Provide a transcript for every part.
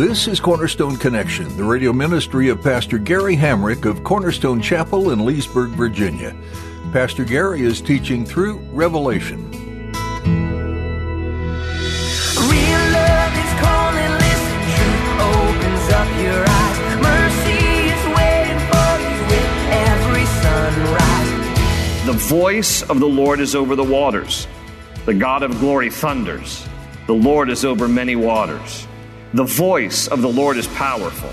This is Cornerstone Connection, the radio ministry of Pastor Gary Hamrick of Cornerstone Chapel in Leesburg, Virginia. Pastor Gary is teaching through Revelation. Real love is calling, listen, truth opens up your eyes. Mercy is waiting for you with every sunrise. The voice of the Lord is over the waters. The God of glory thunders. The Lord is over many waters. The voice of the Lord is powerful.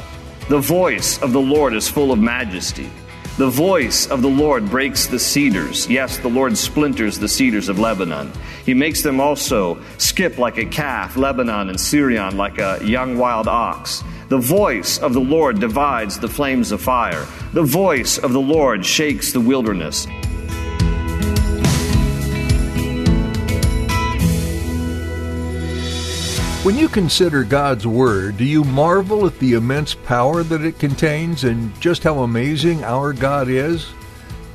The voice of the Lord is full of majesty. The voice of the Lord breaks the cedars. Yes, the Lord splinters the cedars of Lebanon. He makes them also skip like a calf, Lebanon and Sirion like a young wild ox. The voice of the Lord divides the flames of fire. The voice of the Lord shakes the wilderness. When you consider God's Word, do you marvel at the immense power that it contains and just how amazing our God is?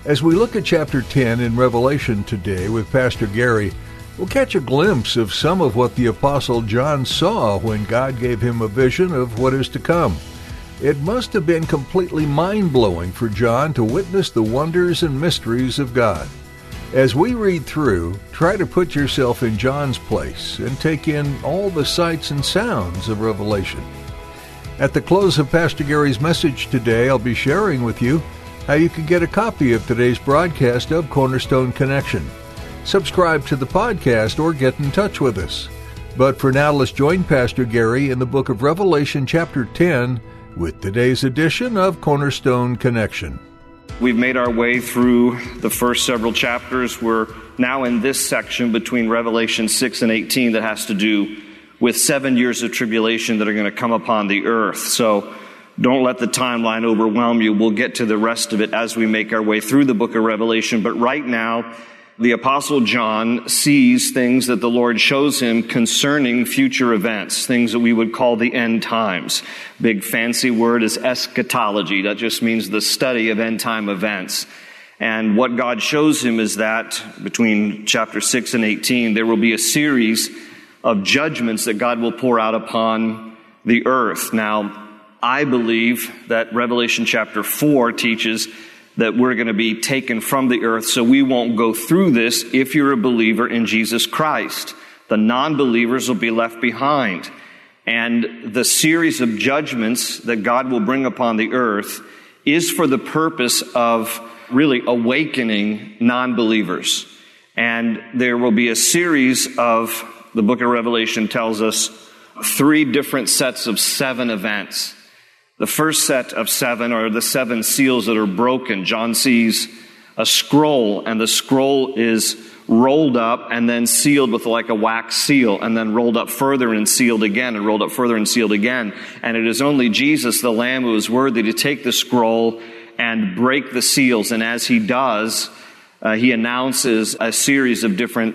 As we look at chapter 10 in Revelation today with Pastor Gary, we'll catch a glimpse of some of what the Apostle John saw when God gave him a vision of what is to come. It must have been completely mind blowing for John to witness the wonders and mysteries of God. As we read through, try to put yourself in John's place and take in all the sights and sounds of Revelation. At the close of Pastor Gary's message today, I'll be sharing with you how you can get a copy of today's broadcast of Cornerstone Connection. Subscribe to the podcast or get in touch with us. But for now, let's join Pastor Gary in the book of Revelation, chapter 10, with today's edition of Cornerstone Connection. We've made our way through the first several chapters. We're now in this section between Revelation 6 and 18 that has to do with seven years of tribulation that are going to come upon the earth. So don't let the timeline overwhelm you. We'll get to the rest of it as we make our way through the book of Revelation. But right now, the apostle John sees things that the Lord shows him concerning future events, things that we would call the end times. Big fancy word is eschatology. That just means the study of end time events. And what God shows him is that between chapter 6 and 18, there will be a series of judgments that God will pour out upon the earth. Now, I believe that Revelation chapter 4 teaches that we're going to be taken from the earth, so we won't go through this if you're a believer in Jesus Christ. The non believers will be left behind. And the series of judgments that God will bring upon the earth is for the purpose of really awakening non believers. And there will be a series of, the book of Revelation tells us, three different sets of seven events the first set of seven are the seven seals that are broken. John sees a scroll, and the scroll is rolled up and then sealed with like a wax seal, and then rolled up further and sealed again, and rolled up further and sealed again. And it is only Jesus, the Lamb, who is worthy to take the scroll and break the seals. And as he does, uh, he announces a series of different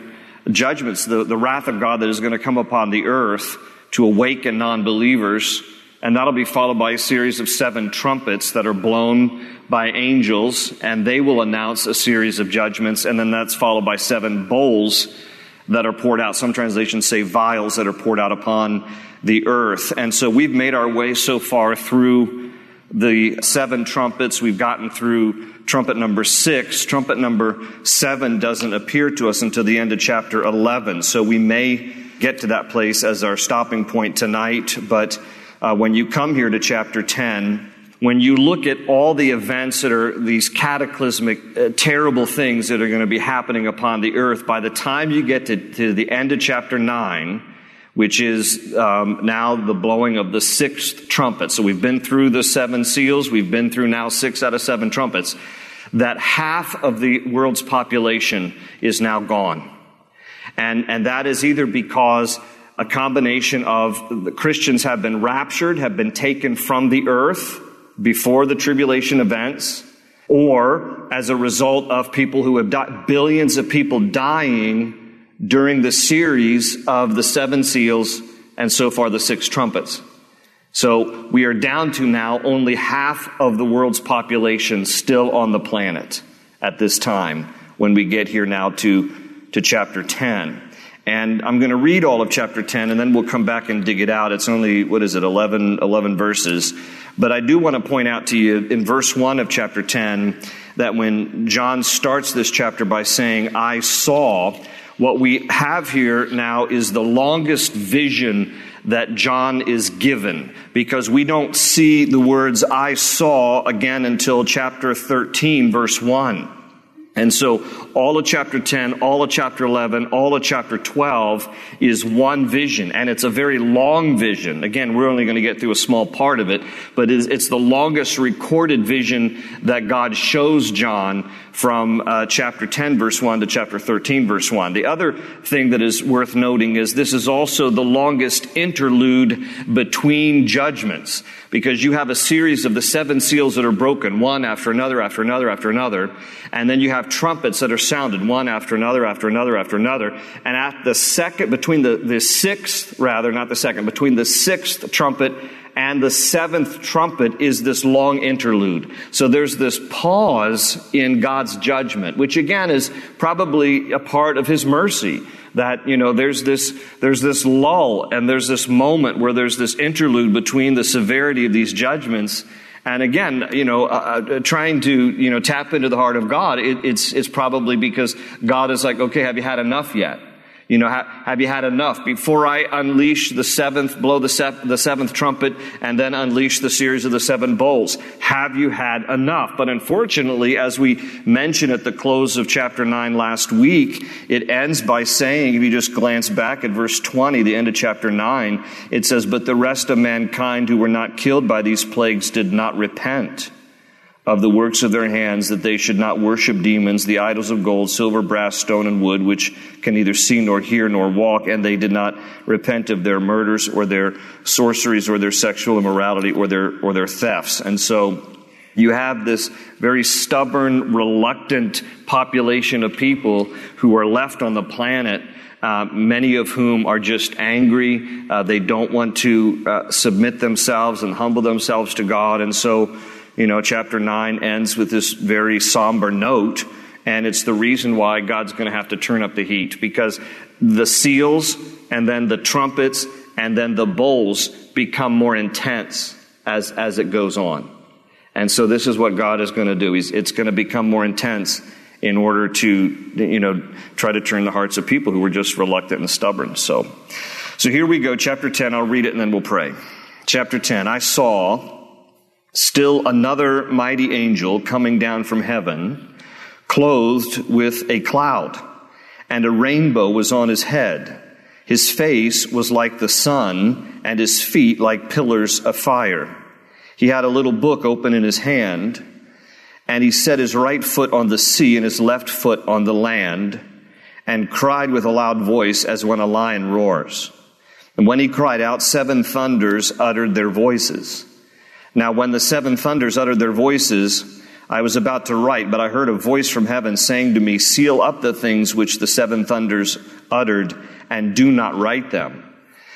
judgments, the, the wrath of God that is going to come upon the earth to awaken non believers and that'll be followed by a series of seven trumpets that are blown by angels, and they will announce a series of judgments, and then that's followed by seven bowls that are poured out. Some translations say vials that are poured out upon the earth. And so we've made our way so far through the seven trumpets. We've gotten through trumpet number six. Trumpet number seven doesn't appear to us until the end of chapter 11. So we may get to that place as our stopping point tonight, but uh, when you come here to chapter 10, when you look at all the events that are these cataclysmic, uh, terrible things that are going to be happening upon the earth, by the time you get to, to the end of chapter 9, which is um, now the blowing of the sixth trumpet. So we've been through the seven seals, we've been through now six out of seven trumpets. That half of the world's population is now gone. And, and that is either because a combination of the Christians have been raptured, have been taken from the earth before the tribulation events, or as a result of people who have died, billions of people dying during the series of the seven seals and so far the six trumpets. So we are down to now only half of the world's population still on the planet at this time when we get here now to, to chapter 10. And I'm going to read all of chapter 10 and then we'll come back and dig it out. It's only, what is it, 11, 11 verses. But I do want to point out to you in verse 1 of chapter 10 that when John starts this chapter by saying, I saw, what we have here now is the longest vision that John is given because we don't see the words I saw again until chapter 13, verse 1. And so all of chapter 10, all of chapter 11, all of chapter 12 is one vision. And it's a very long vision. Again, we're only going to get through a small part of it, but it's the longest recorded vision that God shows John from uh, chapter 10, verse 1 to chapter 13, verse 1. The other thing that is worth noting is this is also the longest interlude between judgments because you have a series of the seven seals that are broken, one after another, after another, after another. And then you have trumpets that are sounded, one after another, after another, after another. And at the second, between the, the sixth, rather, not the second, between the sixth trumpet and the seventh trumpet is this long interlude. So there's this pause in God's judgment, which again is probably a part of His mercy. That, you know, there's this, there's this lull and there's this moment where there's this interlude between the severity of these judgments and again, you know, uh, uh, trying to, you know, tap into the heart of God, it, it's, it's probably because God is like, okay, have you had enough yet? You know, ha- have you had enough? Before I unleash the seventh, blow the, se- the seventh trumpet and then unleash the series of the seven bowls, have you had enough? But unfortunately, as we mentioned at the close of chapter 9 last week, it ends by saying, if you just glance back at verse 20, the end of chapter 9, it says, But the rest of mankind who were not killed by these plagues did not repent of the works of their hands, that they should not worship demons, the idols of gold, silver, brass, stone, and wood, which can neither see nor hear nor walk, and they did not repent of their murders or their sorceries or their sexual immorality or their, or their thefts. And so, you have this very stubborn, reluctant population of people who are left on the planet uh, many of whom are just angry. Uh, they don't want to uh, submit themselves and humble themselves to God. And so you know, chapter 9 ends with this very somber note, and it's the reason why God's going to have to turn up the heat because the seals and then the trumpets and then the bowls become more intense as, as it goes on. And so this is what God is going to do. He's, it's going to become more intense in order to, you know, try to turn the hearts of people who were just reluctant and stubborn. So, so here we go, chapter 10. I'll read it and then we'll pray. Chapter 10. I saw still another mighty angel coming down from heaven, clothed with a cloud, and a rainbow was on his head. His face was like the sun, and his feet like pillars of fire. He had a little book open in his hand, and he set his right foot on the sea and his left foot on the land, and cried with a loud voice as when a lion roars. And when he cried out, seven thunders uttered their voices. Now, when the seven thunders uttered their voices, I was about to write, but I heard a voice from heaven saying to me, Seal up the things which the seven thunders uttered, and do not write them.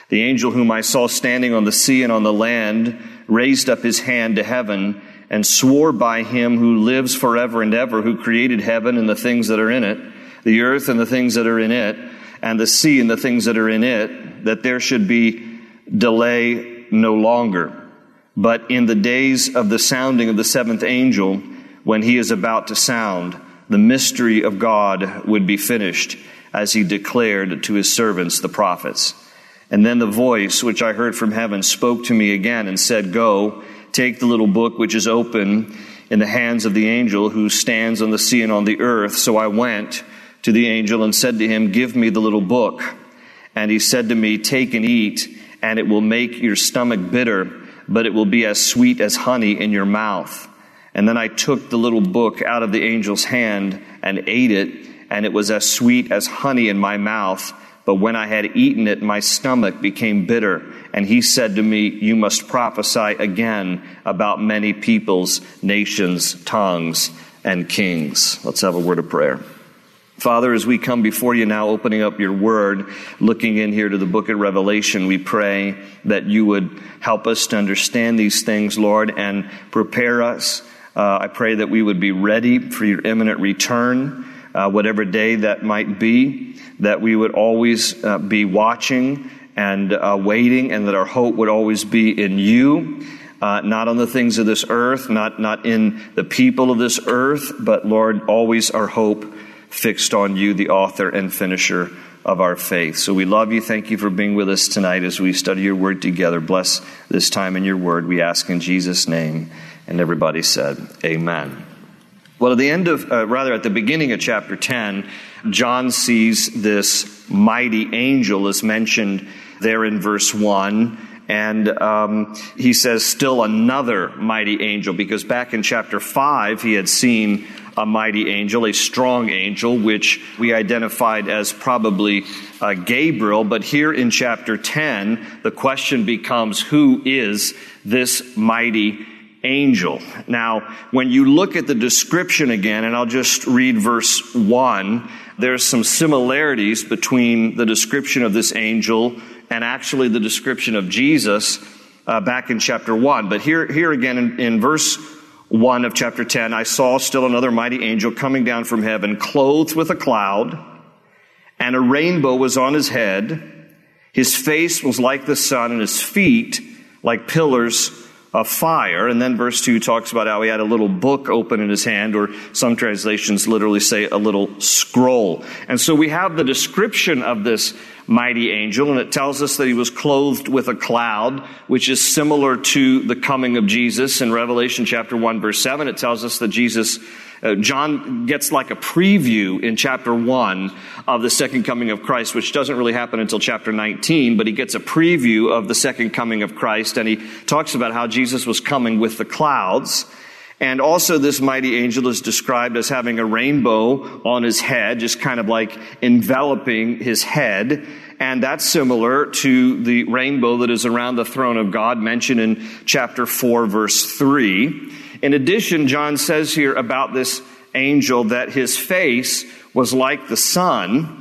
The angel whom I saw standing on the sea and on the land raised up his hand to heaven and swore by him who lives forever and ever, who created heaven and the things that are in it, the earth and the things that are in it, and the sea and the things that are in it, that there should be delay no longer. But in the days of the sounding of the seventh angel, when he is about to sound, the mystery of God would be finished, as he declared to his servants, the prophets. And then the voice which I heard from heaven spoke to me again and said, Go, take the little book which is open in the hands of the angel who stands on the sea and on the earth. So I went to the angel and said to him, Give me the little book. And he said to me, Take and eat, and it will make your stomach bitter but it will be as sweet as honey in your mouth. And then I took the little book out of the angel's hand and ate it, and it was as sweet as honey in my mouth, But when I had eaten it, my stomach became bitter. And he said to me, You must prophesy again about many peoples, nations, tongues, and kings. Let's have a word of prayer. Father, as we come before you now, opening up your word, looking in here to the book of Revelation, we pray that you would help us to understand these things, Lord, and prepare us. Uh, I pray that we would be ready for your imminent return, uh, whatever day that might be, that we would always uh, be watching and uh, waiting, and that our hope would always be in you. Uh, not on the things of this earth, not, not in the people of this earth, but Lord, always our hope fixed on you, the author and finisher of our faith. So we love you. Thank you for being with us tonight as we study your word together. Bless this time in your word. We ask in Jesus' name. And everybody said, Amen. Well, at the end of, uh, rather, at the beginning of chapter 10, John sees this mighty angel as mentioned there in verse 1. And um, he says, still another mighty angel, because back in chapter 5, he had seen a mighty angel, a strong angel, which we identified as probably uh, Gabriel. But here in chapter 10, the question becomes who is this mighty angel? Now, when you look at the description again, and I'll just read verse 1, there's some similarities between the description of this angel and actually the description of Jesus uh, back in chapter 1. But here, here again in, in verse 1 of chapter 10, I saw still another mighty angel coming down from heaven, clothed with a cloud, and a rainbow was on his head. His face was like the sun, and his feet like pillars of fire. And then verse 2 talks about how he had a little book open in his hand, or some translations literally say a little scroll. And so we have the description of this mighty angel, and it tells us that he was clothed with a cloud, which is similar to the coming of Jesus. In Revelation chapter 1, verse 7, it tells us that Jesus, uh, John gets like a preview in chapter 1 of the second coming of Christ, which doesn't really happen until chapter 19, but he gets a preview of the second coming of Christ, and he talks about how Jesus was coming with the clouds. And also, this mighty angel is described as having a rainbow on his head, just kind of like enveloping his head. And that's similar to the rainbow that is around the throne of God mentioned in chapter 4, verse 3. In addition, John says here about this angel that his face was like the sun,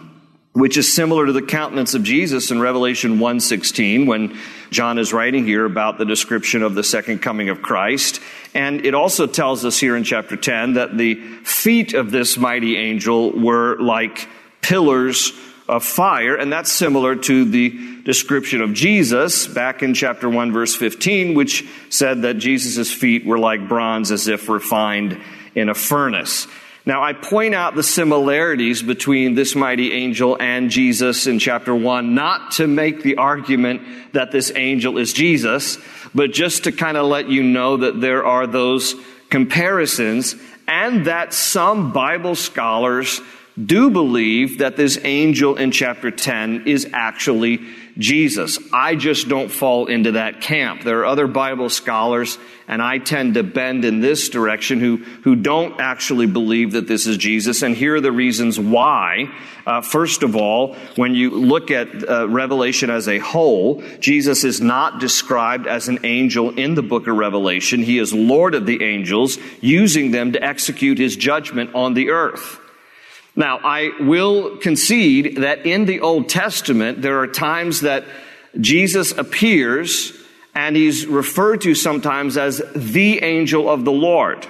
which is similar to the countenance of Jesus in Revelation 1:16 when John is writing here about the description of the second coming of Christ. And it also tells us here in chapter 10 that the feet of this mighty angel were like pillars of fire, and that's similar to the description of Jesus back in chapter 1 verse 15, which said that Jesus' feet were like bronze as if refined in a furnace. Now, I point out the similarities between this mighty angel and Jesus in chapter 1, not to make the argument that this angel is Jesus, but just to kind of let you know that there are those comparisons and that some Bible scholars do believe that this angel in chapter 10 is actually Jesus. I just don't fall into that camp. There are other Bible scholars, and I tend to bend in this direction, who, who don't actually believe that this is Jesus. And here are the reasons why. Uh, first of all, when you look at uh, Revelation as a whole, Jesus is not described as an angel in the book of Revelation. He is Lord of the angels, using them to execute his judgment on the earth. Now, I will concede that in the Old Testament, there are times that Jesus appears and he's referred to sometimes as the angel of the Lord.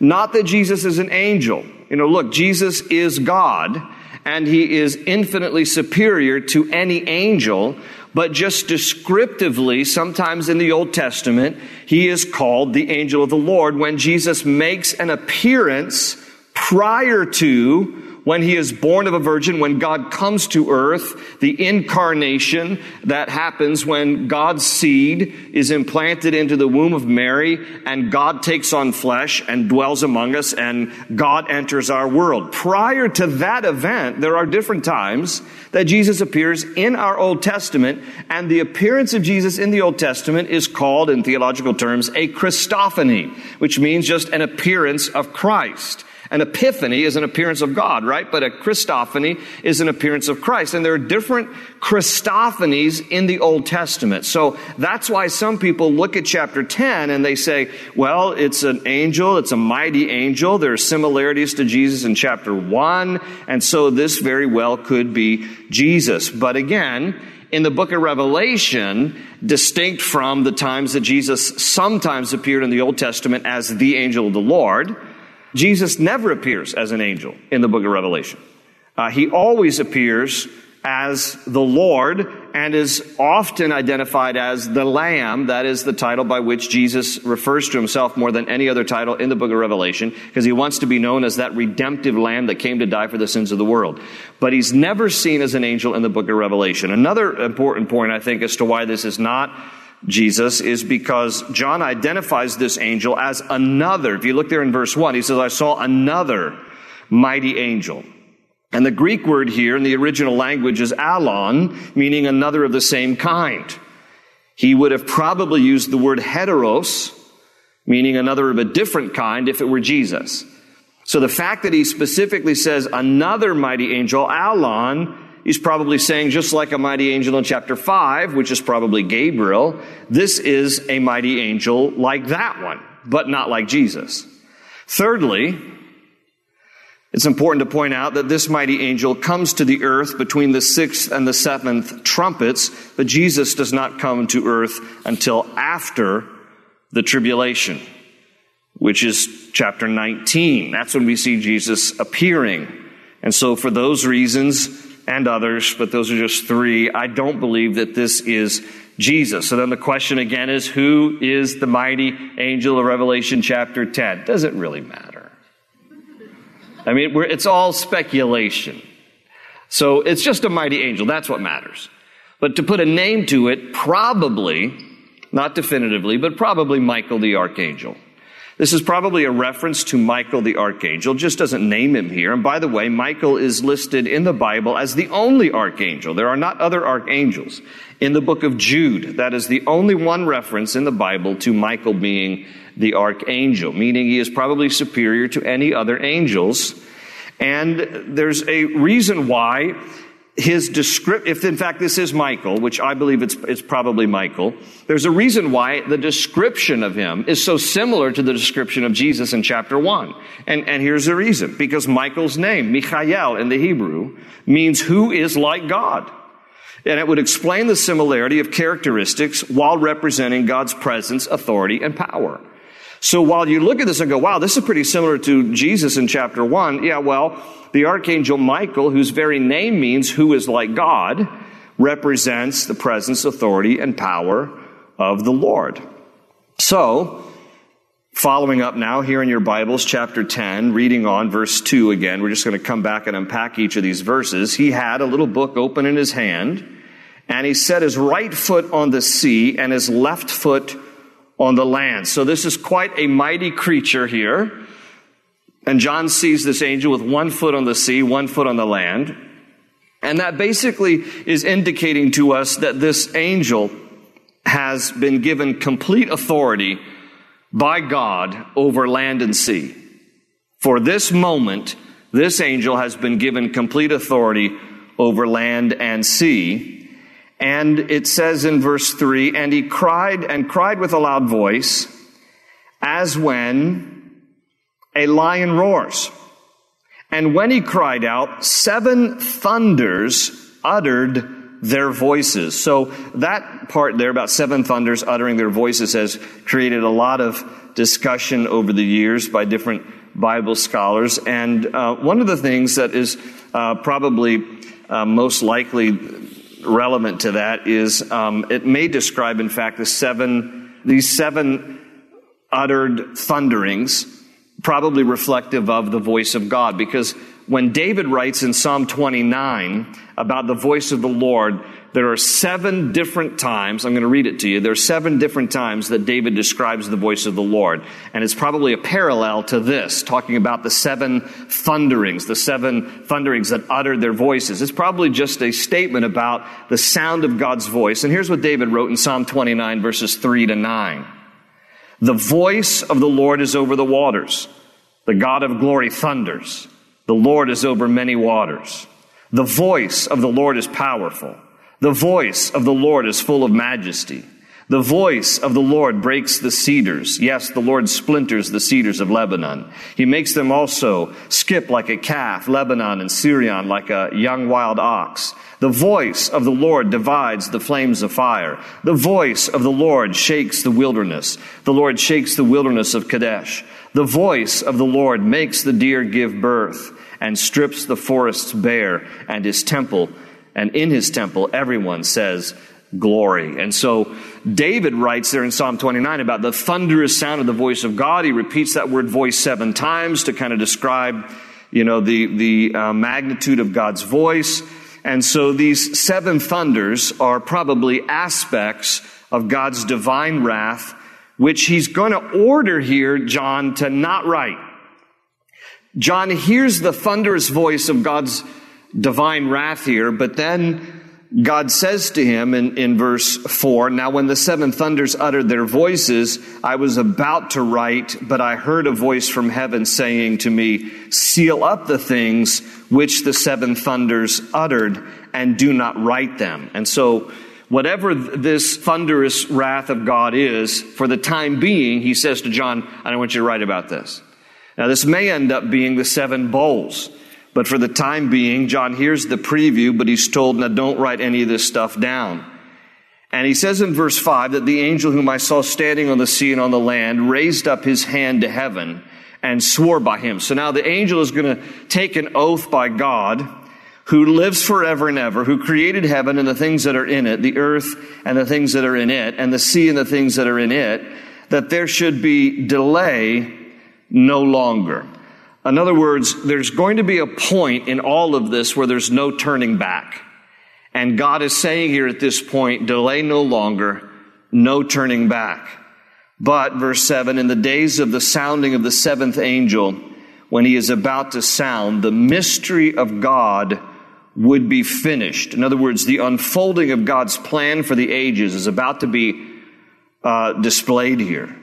Not that Jesus is an angel. You know, look, Jesus is God and he is infinitely superior to any angel, but just descriptively, sometimes in the Old Testament, he is called the angel of the Lord when Jesus makes an appearance prior to when he is born of a virgin, when God comes to earth, the incarnation that happens when God's seed is implanted into the womb of Mary and God takes on flesh and dwells among us and God enters our world. Prior to that event, there are different times that Jesus appears in our Old Testament and the appearance of Jesus in the Old Testament is called in theological terms a Christophany, which means just an appearance of Christ. An epiphany is an appearance of God, right? But a Christophany is an appearance of Christ. And there are different Christophanies in the Old Testament. So that's why some people look at chapter 10 and they say, well, it's an angel, it's a mighty angel. There are similarities to Jesus in chapter 1. And so this very well could be Jesus. But again, in the book of Revelation, distinct from the times that Jesus sometimes appeared in the Old Testament as the angel of the Lord, Jesus never appears as an angel in the book of Revelation. Uh, he always appears as the Lord and is often identified as the Lamb. That is the title by which Jesus refers to himself more than any other title in the book of Revelation because he wants to be known as that redemptive Lamb that came to die for the sins of the world. But he's never seen as an angel in the book of Revelation. Another important point, I think, as to why this is not Jesus is because John identifies this angel as another. If you look there in verse 1, he says, I saw another mighty angel. And the Greek word here in the original language is allon, meaning another of the same kind. He would have probably used the word heteros, meaning another of a different kind, if it were Jesus. So the fact that he specifically says another mighty angel, allon, he's probably saying just like a mighty angel in chapter 5, which is probably Gabriel, this is a mighty angel like that one, but not like Jesus. Thirdly, it's important to point out that this mighty angel comes to the earth between the sixth and the seventh trumpets, but Jesus does not come to earth until after the tribulation, which is chapter 19. That's when we see Jesus appearing. And so, for those reasons and others, but those are just three, I don't believe that this is Jesus. So then the question again is who is the mighty angel of Revelation chapter 10? Does it really matter? I mean, it's all speculation. So it's just a mighty angel. That's what matters. But to put a name to it, probably, not definitively, but probably Michael the archangel. This is probably a reference to Michael the archangel, just doesn't name him here. And by the way, Michael is listed in the Bible as the only archangel. There are not other archangels. In the book of Jude, that is the only one reference in the Bible to Michael being the archangel, meaning he is probably superior to any other angels. And there's a reason why his description, if in fact this is Michael, which I believe it's, it's probably Michael, there's a reason why the description of him is so similar to the description of Jesus in chapter 1. And, and here's the reason. Because Michael's name, Michael in the Hebrew, means who is like God. And it would explain the similarity of characteristics while representing God's presence, authority, and power. So while you look at this and go, wow, this is pretty similar to Jesus in chapter 1, yeah, well, the archangel Michael, whose very name means who is like God, represents the presence, authority, and power of the Lord. So, following up now here in your Bibles, chapter 10, reading on verse 2 again, we're just going to come back and unpack each of these verses. He had a little book open in his hand, and he set his right foot on the sea and his left foot on the land. So this is quite a mighty creature here. And John sees this angel with one foot on the sea, one foot on the land. And that basically is indicating to us that this angel has been given complete authority by God over land and sea. For this moment, this angel has been given complete authority over land and sea. And it says in verse 3 And he cried and cried with a loud voice, as when a lion roars. And when he cried out, seven thunders uttered their voices. So that part there about seven thunders uttering their voices has created a lot of discussion over the years by different Bible scholars. And uh, one of the things that is uh, probably uh, most likely relevant to that is um, it may describe, in fact, the seven, these seven uttered thunderings, probably reflective of the voice of God. Because when David writes in Psalm 29 about the voice of the Lord, there are seven different times, I'm going to read it to you. There are seven different times that David describes the voice of the Lord. And it's probably a parallel to this, talking about the seven thunderings, the seven thunderings that uttered their voices. It's probably just a statement about the sound of God's voice. And here's what David wrote in Psalm 29, verses 3 to 9. The voice of the Lord is over the waters. The God of glory thunders. The Lord is over many waters. The voice of the Lord is powerful. The voice of the Lord is full of majesty. The voice of the Lord breaks the cedars. Yes, the Lord splinters the cedars of Lebanon. He makes them also skip like a calf, Lebanon and Sirion like a young wild ox. The voice of the Lord divides the flames of fire. The voice of the Lord shakes the wilderness. The Lord shakes the wilderness of Kadesh. The voice of the Lord makes the deer give birth and strips the forests bare and his temple. And in his temple, everyone says, glory. And so David writes there in Psalm 29 about the thunderous sound of the voice of God. He repeats that word voice seven times to kind of describe, you know, the, the uh, magnitude of God's voice. And so these seven thunders are probably aspects of God's divine wrath, which he's going to order here, John, to not write. John hears the thunderous voice of God's divine wrath here, but then God says to him in, in verse 4 Now, when the seven thunders uttered their voices, I was about to write, but I heard a voice from heaven saying to me, Seal up the things which the seven thunders uttered, and do not write them. And so, whatever this thunderous wrath of God is, for the time being, he says to John, I don't want you to write about this. Now, this may end up being the seven bowls. But for the time being, John hears the preview, but he's told, now don't write any of this stuff down. And he says in verse 5 that the angel whom I saw standing on the sea and on the land raised up his hand to heaven and swore by him. So now the angel is going to take an oath by God who lives forever and ever, who created heaven and the things that are in it, the earth and the things that are in it, and the sea and the things that are in it, that there should be delay no longer. In other words, there's going to be a point in all of this where there's no turning back. And God is saying here at this point, delay no longer, no turning back. But, verse 7, in the days of the sounding of the seventh angel, when he is about to sound, the mystery of God would be finished. In other words, the unfolding of God's plan for the ages is about to be uh, displayed here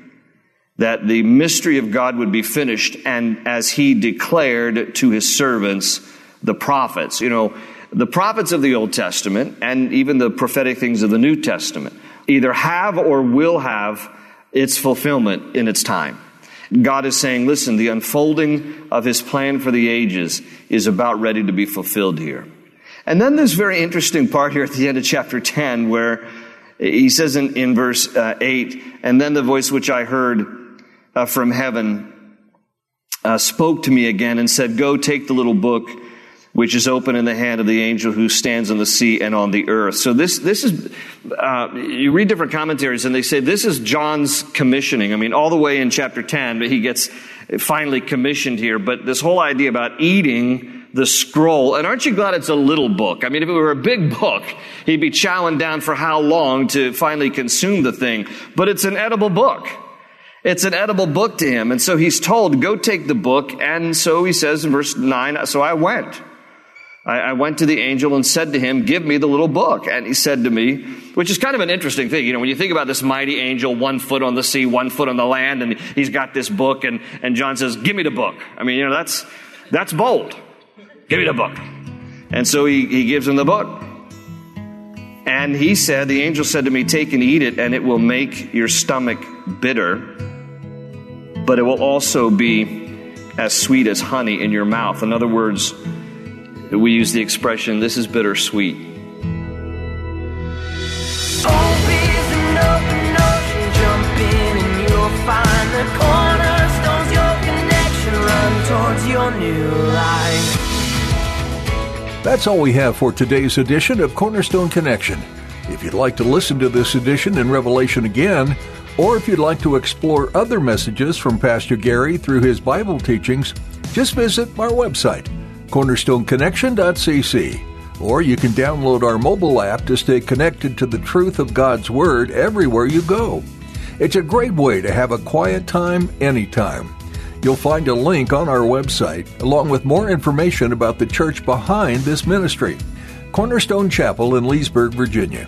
that the mystery of God would be finished, and as he declared to his servants, the prophets. You know, the prophets of the Old Testament and even the prophetic things of the New Testament either have or will have its fulfillment in its time. God is saying, listen, the unfolding of his plan for the ages is about ready to be fulfilled here. And then this very interesting part here at the end of chapter 10 where he says in, in verse uh, 8, and then the voice which I heard uh, from heaven uh, spoke to me again and said, Go take the little book which is open in the hand of the angel who stands on the sea and on the earth. So this, this is, uh, you read different commentaries and they say this is John's commissioning. I mean, all the way in chapter 10, but he gets finally commissioned here. But this whole idea about eating the scroll, and aren't you glad it's a little book? I mean, if it were a big book, he'd be chowing down for how long to finally consume the thing. But it's an edible book. It's an edible book to him. And so he's told, go take the book. And so he says in verse 9, so I went. I, I went to the angel and said to him, give me the little book. And he said to me, which is kind of an interesting thing. You know, when you think about this mighty angel, one foot on the sea, one foot on the land, and he's got this book, and, and John says, give me the book. I mean, you know, that's, that's bold. Give me the book. And so he, he gives him the book. And he said, the angel said to me, take and eat it, and it will make your stomach bitter but it will also be as sweet as honey in your mouth. In other words, we use the expression, this is bittersweet. That's all we have for today's edition of Cornerstone Connection. If you'd like to listen to this edition in Revelation again, or if you'd like to explore other messages from Pastor Gary through his Bible teachings, just visit our website, cornerstoneconnection.cc. Or you can download our mobile app to stay connected to the truth of God's Word everywhere you go. It's a great way to have a quiet time anytime. You'll find a link on our website, along with more information about the church behind this ministry Cornerstone Chapel in Leesburg, Virginia.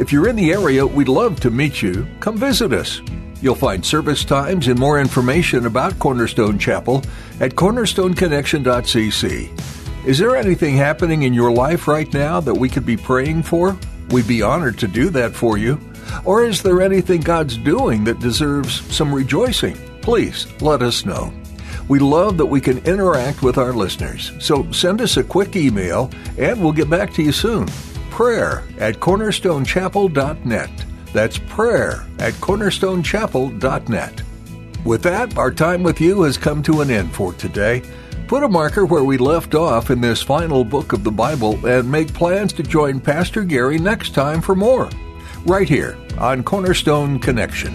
If you're in the area, we'd love to meet you. Come visit us. You'll find service times and more information about Cornerstone Chapel at cornerstoneconnection.cc. Is there anything happening in your life right now that we could be praying for? We'd be honored to do that for you. Or is there anything God's doing that deserves some rejoicing? Please let us know. We love that we can interact with our listeners, so send us a quick email and we'll get back to you soon. Prayer at cornerstonechapel.net. That's prayer at cornerstonechapel.net. With that, our time with you has come to an end for today. Put a marker where we left off in this final book of the Bible and make plans to join Pastor Gary next time for more. Right here on Cornerstone Connection.